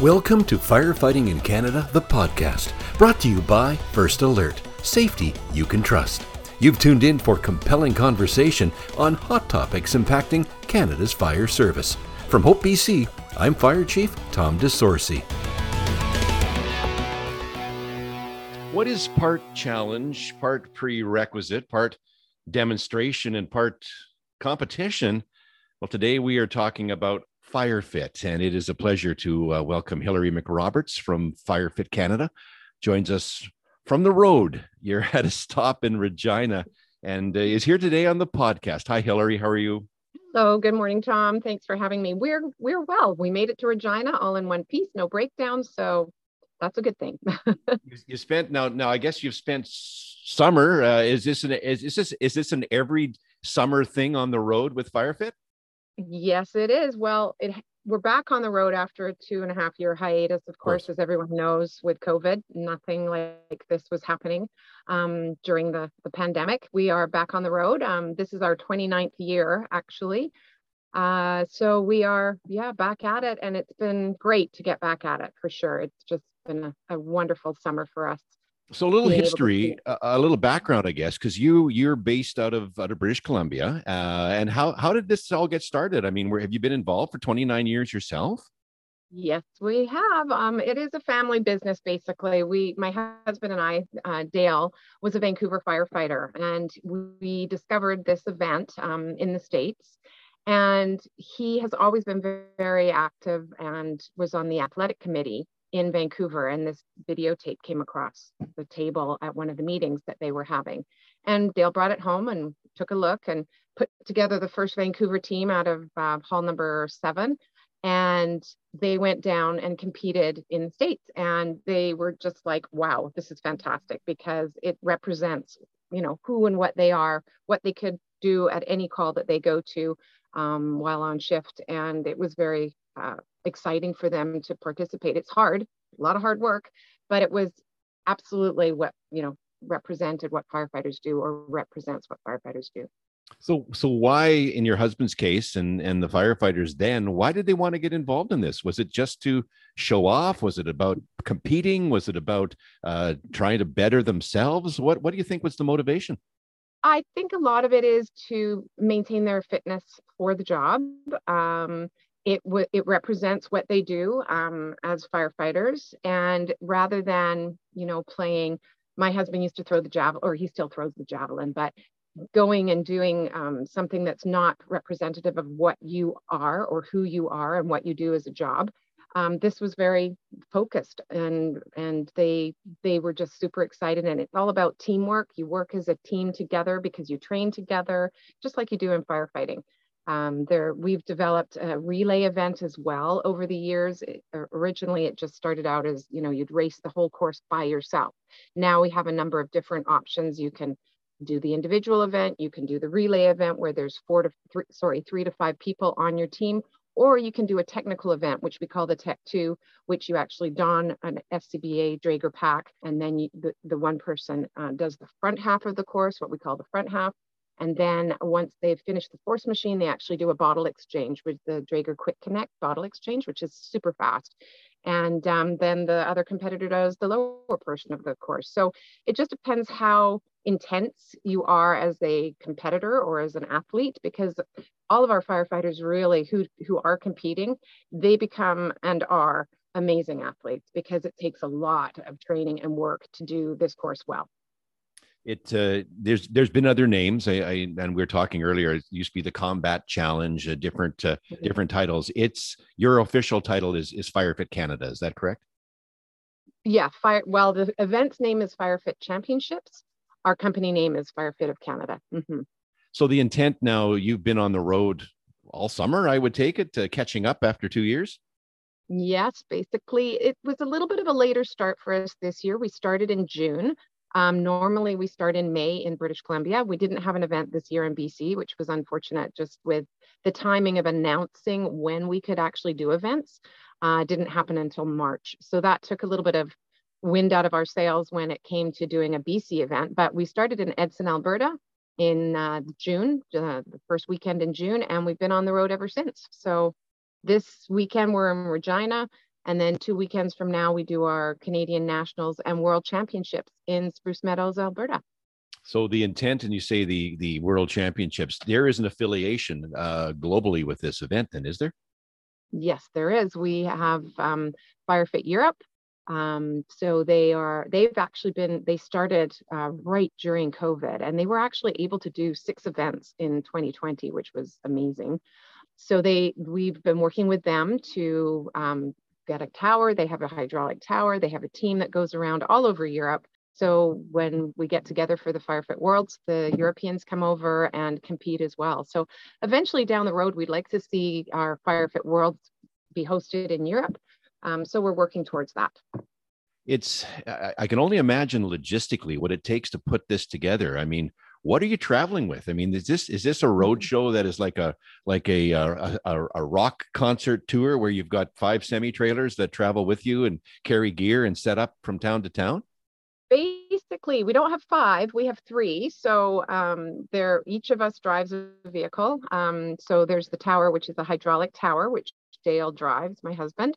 Welcome to Firefighting in Canada, the podcast, brought to you by First Alert Safety you can trust. You've tuned in for compelling conversation on hot topics impacting Canada's fire service. From Hope, BC, I'm Fire Chief Tom DeSorcy. What is part challenge, part prerequisite, part demonstration, and part competition? Well, today we are talking about FireFit, and it is a pleasure to uh, welcome Hilary McRoberts from FireFit Canada. Joins us from the road. You're at a stop in Regina and uh, is here today on the podcast. Hi, Hilary. How are you? Hello. Good morning, Tom. Thanks for having me. We're we're well. We made it to Regina all in one piece, no breakdowns. So that's a good thing. you, you, spent now. Now I guess you've spent summer. Uh, is this an is, is this is this an every summer thing on the road with FireFit? Yes, it is. Well, it we're back on the road after a two and a half year hiatus, of course, as everyone knows with COVID. Nothing like this was happening um, during the, the pandemic. We are back on the road. Um, this is our 29th year, actually. Uh, so we are, yeah, back at it. And it's been great to get back at it for sure. It's just been a, a wonderful summer for us. So a little history, a, a, little background, I guess, because you you're based out of out of British Columbia, uh, and how how did this all get started? I mean, where have you been involved for 29 years yourself? Yes, we have. Um, it is a family business, basically. We, my husband and I, uh, Dale, was a Vancouver firefighter, and we discovered this event um, in the states. And he has always been very active and was on the athletic committee in Vancouver, and this videotape came across the table at one of the meetings that they were having. And Dale brought it home and took a look and put together the first Vancouver team out of uh, hall number seven. And they went down and competed in the States. And they were just like, wow, this is fantastic because it represents, you know, who and what they are, what they could do at any call that they go to um, while on shift. And it was very uh, exciting for them to participate. It's hard, a lot of hard work, but it was absolutely what, you know, represented what firefighters do or represents what firefighters do. So, so why, in your husband's case, and and the firefighters then, why did they want to get involved in this? Was it just to show off? Was it about competing? Was it about uh, trying to better themselves? What What do you think was the motivation? I think a lot of it is to maintain their fitness for the job. Um, it w- it represents what they do um, as firefighters, and rather than you know playing, my husband used to throw the javelin, or he still throws the javelin, but going and doing um, something that's not representative of what you are or who you are and what you do as a job. Um, this was very focused and and they they were just super excited and it's all about teamwork you work as a team together because you train together just like you do in firefighting um, there, we've developed a relay event as well over the years. It, originally, it just started out as you know you'd race the whole course by yourself. Now we have a number of different options. You can do the individual event, you can do the relay event where there's four to three, sorry, three to five people on your team, or you can do a technical event, which we call the Tech 2, which you actually don an SCBA Draeger pack, and then you, the, the one person uh, does the front half of the course, what we call the front half, and then once they've finished the force machine, they actually do a bottle exchange with the Draeger Quick Connect bottle exchange, which is super fast. And um, then the other competitor does the lower portion of the course. So it just depends how intense you are as a competitor or as an athlete, because all of our firefighters really who, who are competing, they become and are amazing athletes because it takes a lot of training and work to do this course well. It uh, there's there's been other names. I, I, and we are talking earlier it used to be the combat challenge uh, different uh, mm-hmm. different titles. It's your official title is is firefit canada. Is that correct? Yeah fire well the event's name is firefit championships our company name is firefit of canada mm-hmm. so the intent now you've been on the road all summer i would take it to catching up after two years Yes, basically, it was a little bit of a later start for us this year. We started in June. Um, normally, we start in May in British Columbia. We didn't have an event this year in BC, which was unfortunate just with the timing of announcing when we could actually do events. Uh, didn't happen until March. So that took a little bit of wind out of our sails when it came to doing a BC event. But we started in Edson, Alberta in uh, June, uh, the first weekend in June, and we've been on the road ever since. So this weekend we're in Regina And then two weekends from now, we do our Canadian Nationals and World Championships in Spruce Meadows, Alberta. So the intent, and you say the the World Championships, there is an affiliation uh, globally with this event, then is there? Yes, there is. We have um, Firefit Europe. Um, so they are they've actually been they started uh, right during COVID, and they were actually able to do six events in 2020, which was amazing. So they we've been working with them to um, get a tower. They have a hydraulic tower. They have a team that goes around all over Europe so when we get together for the Firefit Worlds, the Europeans come over and compete as well. So eventually down the road, we'd like to see our Firefit Worlds be hosted in Europe. Um, so we're working towards that. It's I can only imagine logistically what it takes to put this together. I mean, what are you traveling with? I mean, is this is this a road mm-hmm. show that is like a like a a, a, a rock concert tour where you've got five semi trailers that travel with you and carry gear and set up from town to town? basically we don't have five we have three so um, there each of us drives a vehicle um, so there's the tower which is a hydraulic tower which dale drives my husband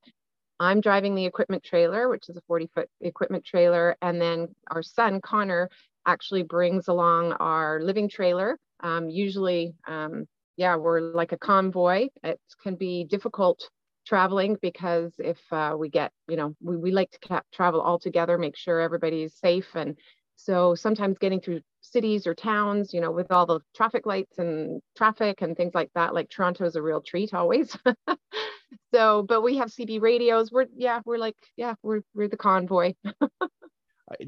i'm driving the equipment trailer which is a 40 foot equipment trailer and then our son connor actually brings along our living trailer um, usually um, yeah we're like a convoy it can be difficult traveling because if uh, we get, you know, we, we like to travel all together, make sure everybody's safe. And so sometimes getting through cities or towns, you know, with all the traffic lights and traffic and things like that, like Toronto is a real treat always. so, but we have CB radios. We're, yeah, we're like, yeah, we're, we're the convoy. do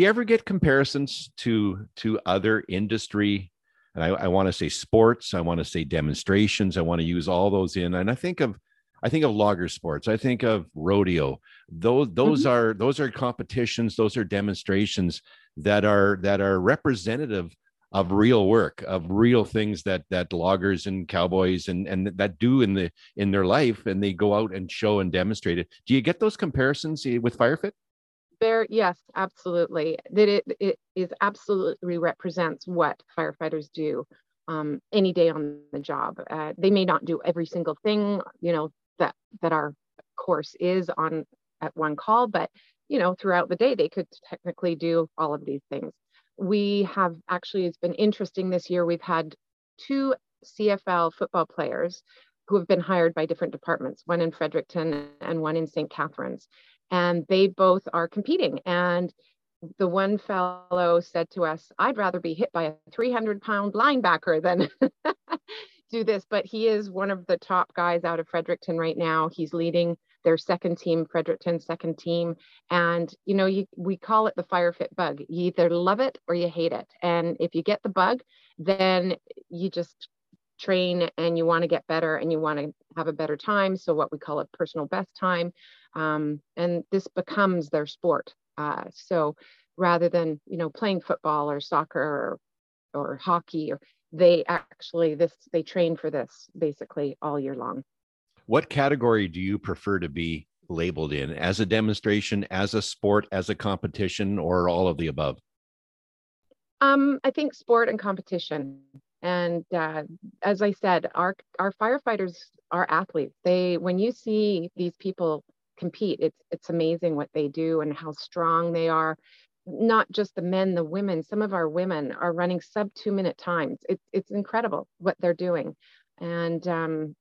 you ever get comparisons to to other industry and i, I want to say sports i want to say demonstrations i want to use all those in and i think of I think of logger sports. I think of rodeo. Those those mm-hmm. are those are competitions. Those are demonstrations that are that are representative of real work, of real things that that loggers and cowboys and and that do in the in their life, and they go out and show and demonstrate it. Do you get those comparisons eh, with Firefit? There, yes, absolutely. That it it is absolutely represents what firefighters do um, any day on the job. Uh, they may not do every single thing, you know, that that our course is on at one call but you know throughout the day they could technically do all of these things. We have actually it's been interesting this year we've had two cfl football players who have been hired by different departments one in fredericton and one in st catharines. And they both are competing. And the one fellow said to us i'd rather be hit by a 300 pound linebacker than do this, but he is one of the top guys out of Fredericton right now. He's leading their second team, Fredericton second team. And, you know, you, we call it the fire fit bug. You either love it or you hate it. And if you get the bug, then you just train and you want to get better and you want to have a better time. So what we call a personal best time. Um, and this becomes their sport. Uh, so rather than, you know, playing football or soccer or, or hockey or they actually this they train for this basically all year long what category do you prefer to be labeled in? As a demonstration as a sport as a competition or all of the above? Um, i think sport and competition. And uh, as i said our our firefighters are athletes. They when you see these people compete it's it's amazing what they do and how strong they are. Not just the men, the women, some of our women are running sub two minute times. It's, it's incredible what they're doing. And um,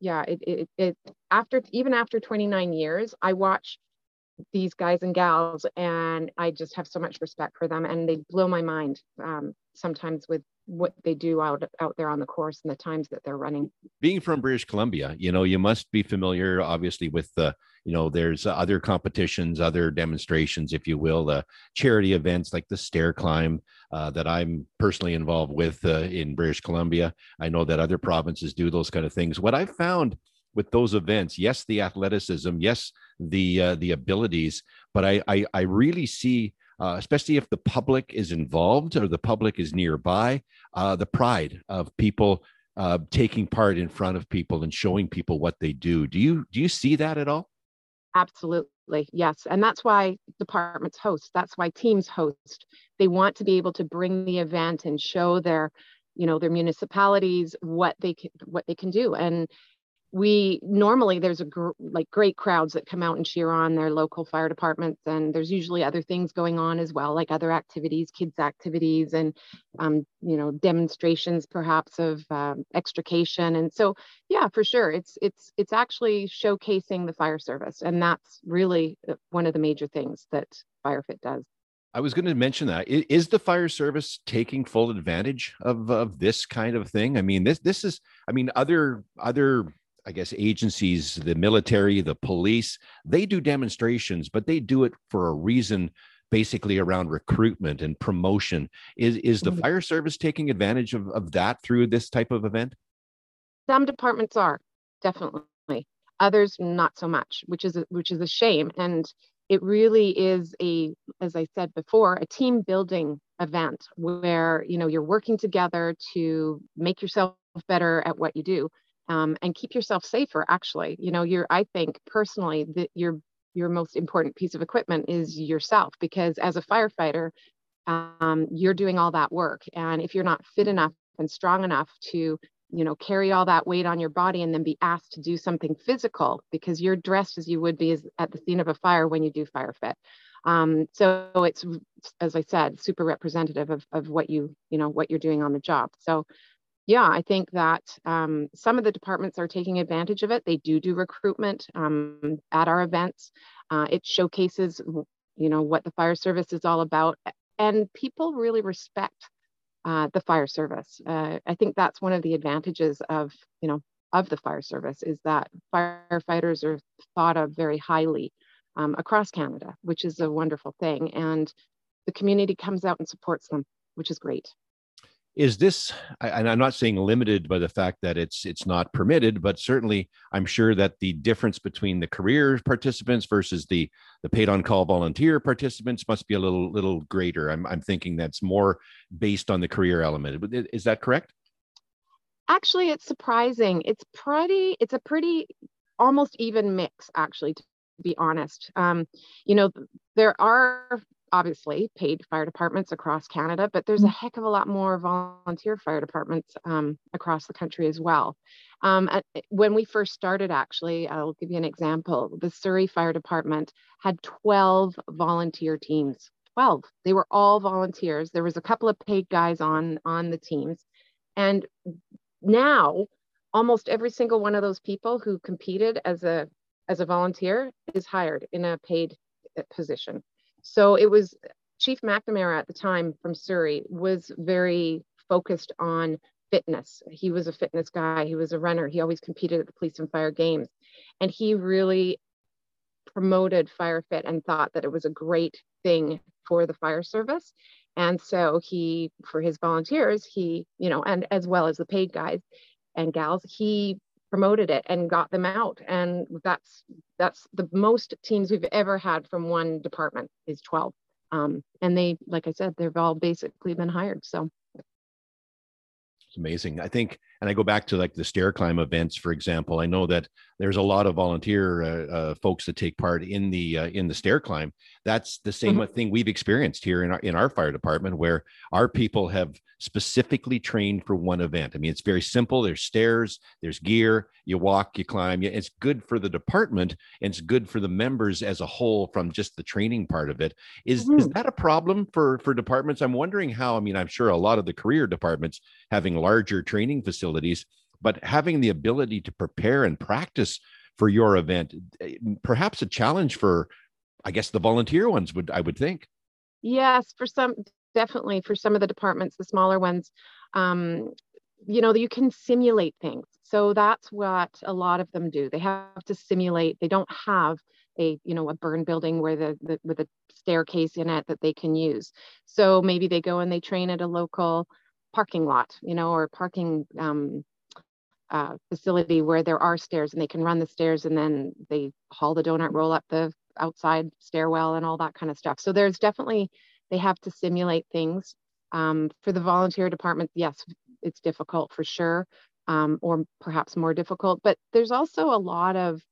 yeah, it, it, it, after, even after 29 years, I watch these guys and gals and I just have so much respect for them and they blow my mind um, sometimes with what they do out out there on the course and the times that they're running. Being from British Columbia, you know, you must be familiar, obviously, with the, you know, there's other competitions, other demonstrations, if you will, the charity events like the stair climb uh, that I'm personally involved with uh, in British Columbia. I know that other provinces do those kind of things. What I found with those events, yes, the athleticism, yes, the uh, the abilities, but I, I I really see uh, especially if the public is involved or the public is nearby, uh, the pride of people taking part in front of people and showing people what they do. Do you do you see that at all? Absolutely, yes, and that's why departments host. That's why teams host. They want to be able to bring the event and show their, you know, their municipalities what they can what they can do. And we normally there's a gr- like great crowds that come out and cheer on their local fire departments and there's usually other things going on as well like other activities kids activities and um, you know demonstrations perhaps of um, extrication and so yeah for sure it's it's it's actually showcasing the fire service and that's really uh, one of the major things that firefit does I was going to mention that. Is the fire service taking full advantage of, of this kind of thing? I mean, this this is. I mean, other other I guess agencies, the military, the police, they do demonstrations, but they do it for a reason basically around recruitment and promotion. Is is the mm-hmm. fire service taking advantage of, of that through this type of event? Some departments are, definitely. Others not so much, which is a, which is a shame. And it really is a, as I said before, a team building event where you know you're working together to make yourself better at what you do um, and keep yourself safer actually. You know you're i think personally that your your most important piece of equipment is yourself because as a firefighter um, you're doing all that work. And if you're not fit enough and strong enough to you know carry all that weight on your body and then be asked to do something physical because you're dressed as you would be as, at the scene of a fire when you do fire fit. Um, so it's as i said super representative of, of what you you know what you're doing on the job. So yeah, I think that um, some of the departments are taking advantage of it. They do do recruitment um, at our events. Uh, it showcases, you know, what the fire service is all about, and people really respect uh, the fire service. Uh, I think that's one of the advantages of, you know, of the fire service is that firefighters are thought of very highly um, across Canada, which is a wonderful thing, and the community comes out and supports them, which is great is this and i'm not saying limited by the fact that it's it's not permitted but certainly i'm sure that the difference between the career participants versus the the paid on call volunteer participants must be a little little greater. I'm, I'm thinking that's more based on the career element. Is that correct? Actually it's surprising. It's pretty it's a pretty almost even mix actually to be honest. Um, you know there are obviously paid fire departments across Canada, but there's a mm. heck of a lot more volunteer fire departments um, across the country as well. Um, at, when we first started, actually, I'll give you an example. The Surrey Fire Department had 12 volunteer teams. 12. They were all volunteers. There was a couple of paid guys on on the teams, and now almost every single one of those people who competed as a as a volunteer is hired in a paid uh, position. So it was Chief McNamara at the time from Surrey was very focused on fitness. He was a fitness guy, he was a runner, he always competed at the police and fire games. And he really promoted fire fit and thought that it was a great thing for the fire service. And so he, for his volunteers, he, you know, and as well as the paid guys and gals, he promoted it and got them out. And that's that's the most teams we've ever had from one department is 12 um, and they like i said they've all basically been hired so. It's amazing. I think and I go back to like the stair climb events, for example. I know that there's a lot of volunteer uh, uh, folks that take part in the uh, in the stair climb. That's the same mm-hmm. thing we've experienced here in our in our fire department, where our people have specifically trained for one event. I mean, it's very simple. There's stairs, there's gear. You walk, you climb. It's good for the department, and it's good for the members as a whole from just the training part of it. Is mm-hmm. is that a problem for for departments? I'm wondering how. I mean, I'm sure a lot of the career departments having larger training facilities facilities, but having the ability to prepare and practice for your event, eh, perhaps a challenge for, I guess, the volunteer ones would I would think. Yes, for some definitely for some of the departments, the smaller ones, um, you know, you can simulate things. So that's what a lot of them do. They have to simulate. They don't have a you know a burn building where the, the with a staircase in it that they can use. So maybe they go and they train at a local parking lot, you know, or parking um, uh, facility where there are stairs and they can run the stairs and then they haul the donut roll up the outside stairwell and all that kind of stuff. So there's definitely, they have to simulate things. Um, for the volunteer department, yes, it's difficult for sure, um, or perhaps more difficult, but there's also a lot of,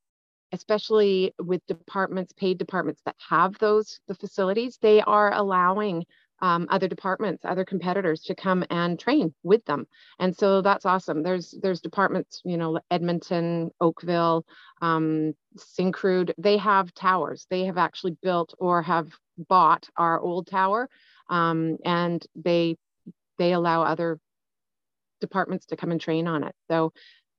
especially with departments, paid departments that have those, the facilities, they are allowing um, other departments, other competitors to come and train with them. And so that's awesome. There's there's departments, you know, Edmonton, Oakville, um, Syncrude. They have towers. They have actually built or have bought our old tower, um, and they they allow other departments to come and train on it. So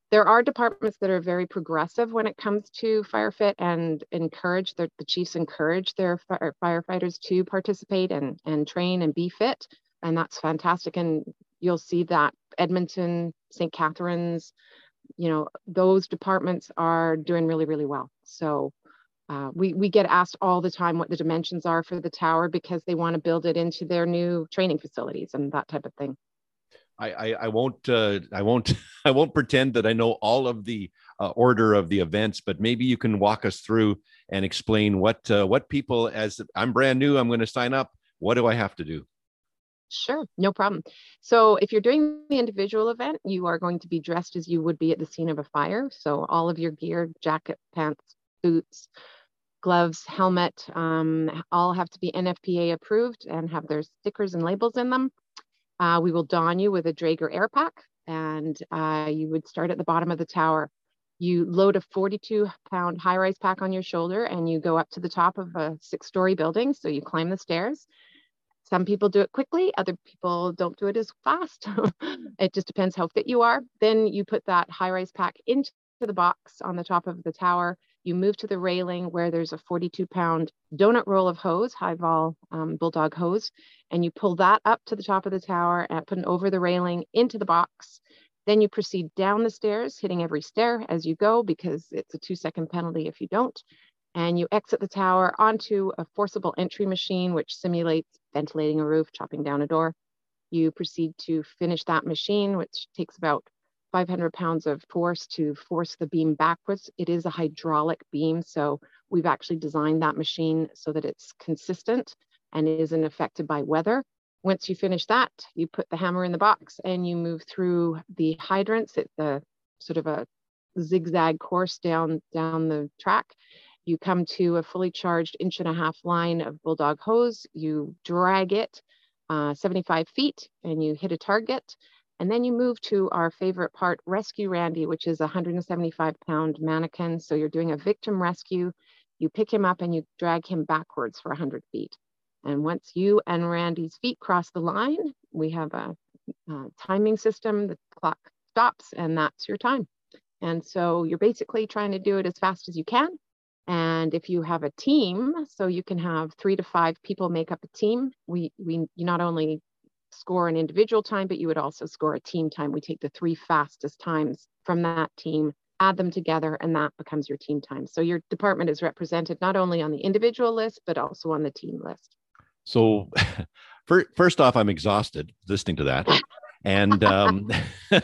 there are departments that are very progressive when it comes to firefit and encourage the, the chiefs encourage their fire, firefighters to participate and, and train and be fit and that's fantastic. And you'll see that edmonton st catharines you know those departments are doing really really well. So uh, we, we get asked all the time what the dimensions are for the tower because they want to build it into their new training facilities and that type of thing I, I, won't uh, I won't I won't pretend that I know all of the uh, order of the events, but maybe you can walk us through and explain what uh, what people as I'm brand new, I'm going to sign up. What do I have to do? Sure, no problem. So if you're doing the individual event, you are going to be dressed as you would be at the scene of a fire. So all of your gear, jacket, pants, boots, gloves, helmet, um, all have to be NFPA approved and have their stickers and labels in them. Uh, we will don you with a Draeger air pack and uh, you would start at the bottom of the tower. You load a 42 pound high rise pack on your shoulder and you go up to the top of a six story building. So you climb the stairs. Some people do it quickly, other people don't do it as fast. it just depends how fit you are. Then you put that high rise pack into the box on the top of the tower you move to the railing where there's a 42 pound donut roll of hose, high vol um, bulldog hose, and you pull that up to the top of the tower and put it over the railing into the box. Then you proceed down the stairs, hitting every stair as you go because it's a two second penalty if you don't. And you exit the tower onto a forcible entry machine, which simulates ventilating a roof, chopping down a door. You proceed to finish that machine, which takes about 500 pounds of force to force the beam backwards. It is a hydraulic beam, so we've actually designed that machine so that it's consistent and isn't affected by weather. Once you finish that, you put the hammer in the box and you move through the hydrants. It's a sort of a zigzag course down, down the track. You come to a fully charged inch and a half line of bulldog hose. You drag it uh, 75 feet and you hit a target and then you move to our favorite part, Rescue Randy, which is a 175 pound mannequin. So you're doing a victim rescue. You pick him up and you drag him backwards for 100 feet. And once you and Randy's feet cross the line, we have a, a timing system. The clock stops and that's your time. And so you're basically trying to do it as fast as you can. And if you have a team, so you can have three to five people make up a team, we, we you not only score an individual time, but you would also score a team time. We take the three fastest times from that team, add them together, and that becomes your team time. So your department is represented not only on the individual list, but also on the team list. So, first off, I'm exhausted listening to that. and, um,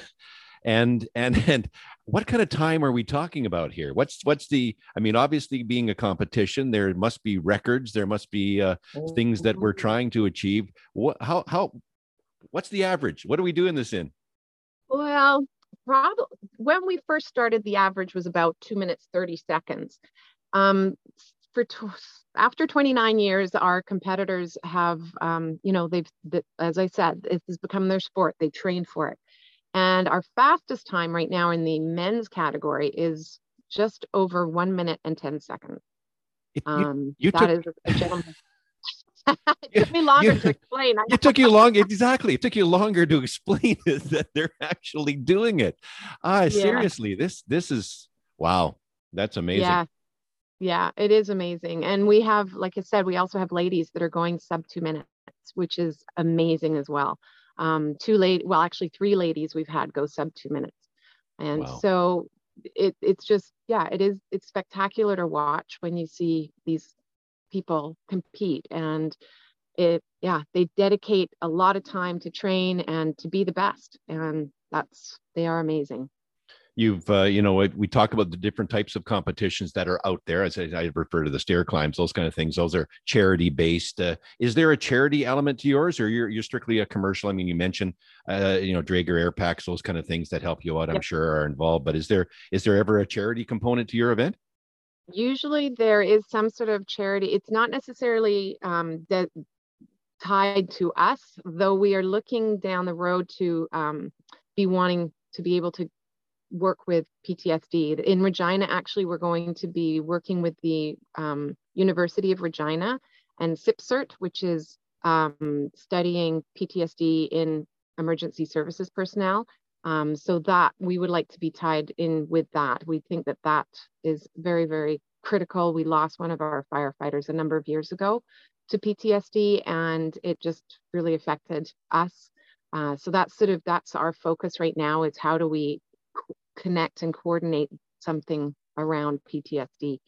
and, and, and, what kind of time are we talking about here what's what's the i mean obviously being a competition there must be records there must be uh, things that we're mm-hmm. trying to achieve what how how what's the average? What are we doing this in? Well, probably when we first started, the average was about two minutes, 30 seconds. Um, for after 29 years, our competitors have, um, you know, they've, as I said, it has become their sport. They train for it. And our fastest time right now in the men's category is just over one minute and 10 seconds. It, you, um, you that took... is a gentleman. it took me longer you, to explain. it took you long, exactly. It took you longer to explain that they're actually doing it. Ah, yeah. seriously, this this is wow. That's amazing. Yeah. Yeah, it is amazing. And we have, like I said, we also have ladies that are going sub two minutes, which is amazing as well. Um, two late, well, actually three ladies we've had go sub two minutes. And wow. so it, it's just, yeah, it is, it's spectacular to watch when you see these people compete and it yeah they dedicate a lot of time to train and to be the best and that's they are amazing you've uh, you know we talk about the different types of competitions that are out there as I, I refer to the stair climbs those kind of things those are charity based uh, is there a charity element to yours or you're, you're strictly a commercial i mean you mentioned uh, you know draeger air packs those kind of things that help you out i'm yep. sure are involved but is there is there ever a charity component to your event usually there is some sort of charity it's not necessarily um, de- tied to us, though we are looking down the road to um, be wanting to be able to work with PTSD. In Regina, actually, we're going to be working with the um, University of Regina and CIPSRT, which is um, studying PTSD in emergency services personnel. Um, so that we would like to be tied in with that. We think that that is very, very critical. We lost one of our firefighters a number of years ago to PTSD, and it just really affected us. Uh, so that's sort of that's our focus right now. Is how do we connect and coordinate something around PTSD?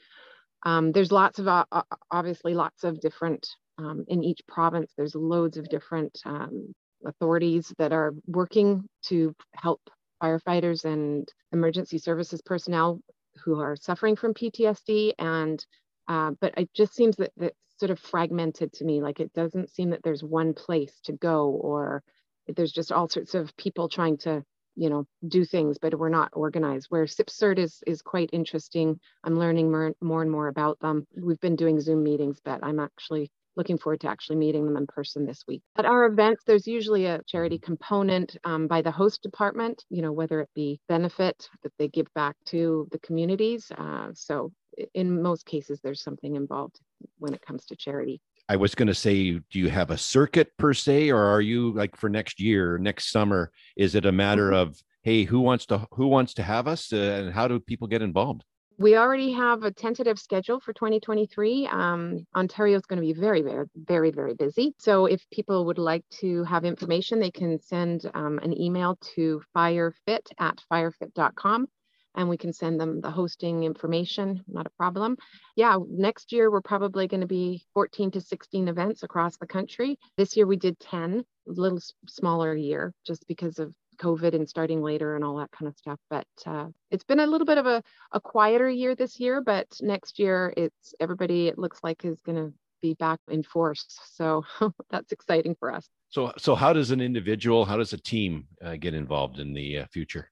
Um, there's lots of uh, obviously lots of different um, in each province. There's loads of different um, authorities that are working to help firefighters and emergency services personnel who are suffering from PTSD. And uh, but it just seems that it's sort of fragmented to me. Like it doesn't seem that there's one place to go, or there's just all sorts of people trying to you know do things but we're not organized where CIPSRT is is quite interesting i'm learning more, more and more about them we've been doing zoom meetings but i'm actually looking forward to actually meeting them in person this week. At our events, there's usually a charity component um, by the host department, you know, whether it be benefit that they give back to the communities. Uh, so in most cases, there's something involved when it comes to charity. I was going to say, do you have a circuit per se, or are you like for next year, next summer? Is it a matter mm-hmm. of hey, who wants to who wants to have us, uh, and how do people get involved? We already have a tentative schedule for 2023. Um, Ontario is going to be very, very, very, very busy. So if people would like to have information, they can send um, an email to firefit at firefit.com and we can send them the hosting information, not a problem. Yeah, next year we're probably going to be 14 to 16 events across the country. This year we did 10, a little smaller year just because of COVID and starting later and all that kind of stuff. But uh, it's been a little bit of a, a quieter year this year, but next year it's everybody it looks like is going to be back in force. So that's exciting for us. So, so how does an individual, how does a team uh, get involved in the uh, future?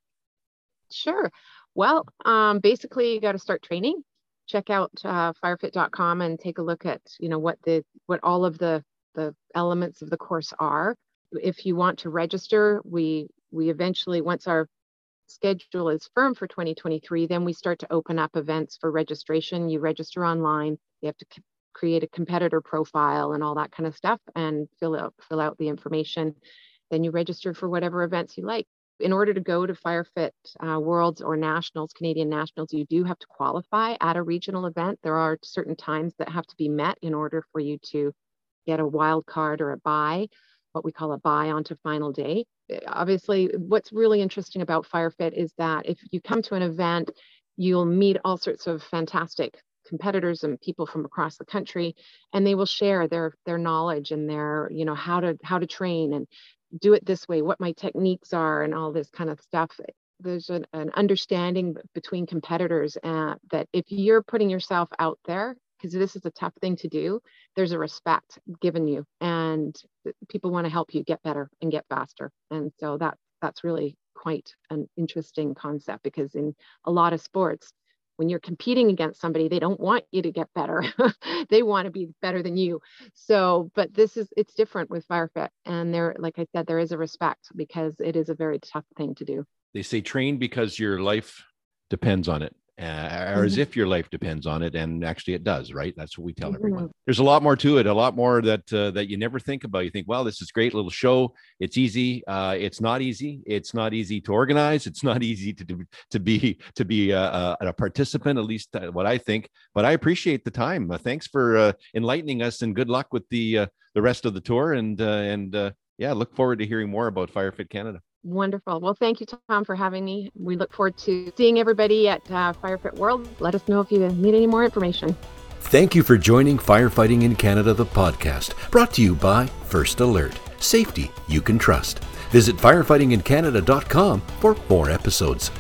Sure. Well, um, basically, you got to start training. Check out uh, firefit.com and take a look at you know what the what all of the the elements of the course are. If you want to register, we we eventually, once our schedule is firm for 2023, then we start to open up events for registration. You register online, you have to c- create a competitor profile and all that kind of stuff and fill out, fill out the information. Then you register for whatever events you like. In order to go to Firefit uh, Worlds or Nationals, Canadian Nationals, you do have to qualify at a regional event. There are certain times that have to be met in order for you to get a wild card or a buy, what we call a buy onto final day obviously what's really interesting about firefit is that if you come to an event you'll meet all sorts of fantastic competitors and people from across the country and they will share their their knowledge and their you know how to how to train and do it this way what my techniques are and all this kind of stuff there's an, an understanding between competitors uh, that if you're putting yourself out there because this is a tough thing to do, there's a respect given you and people want to help you get better and get faster. And so that that's really quite an interesting concept because in a lot of sports, when you're competing against somebody, they don't want you to get better. they want to be better than you. So, but this is it's different with Firefit. And there, like I said, there is a respect because it is a very tough thing to do. They say train because your life depends on it uh, or as mm-hmm. if your life depends on it and actually it does right? That's what we tell mm-hmm. everyone there's a lot more to it a lot more that uh, that you never think about. You think well this is great little show. It's easy. Uh, it's not easy. It's not easy to organize. It's not easy to do, to be to be a, a, a participant at least uh, what i think. But i appreciate the time. Uh, thanks for uh, enlightening us and good luck with the the rest of the tour and and yeah look forward to hearing more about firefit canada Wonderful. Well, thank you, Tom, for having me. We look forward to seeing everybody at uh, Firefit World. Let us know if you need any more information. Thank you for joining Firefighting in Canada, the podcast, brought to you by First Alert. Safety you can trust. Visit firefightingincanada.com for more episodes.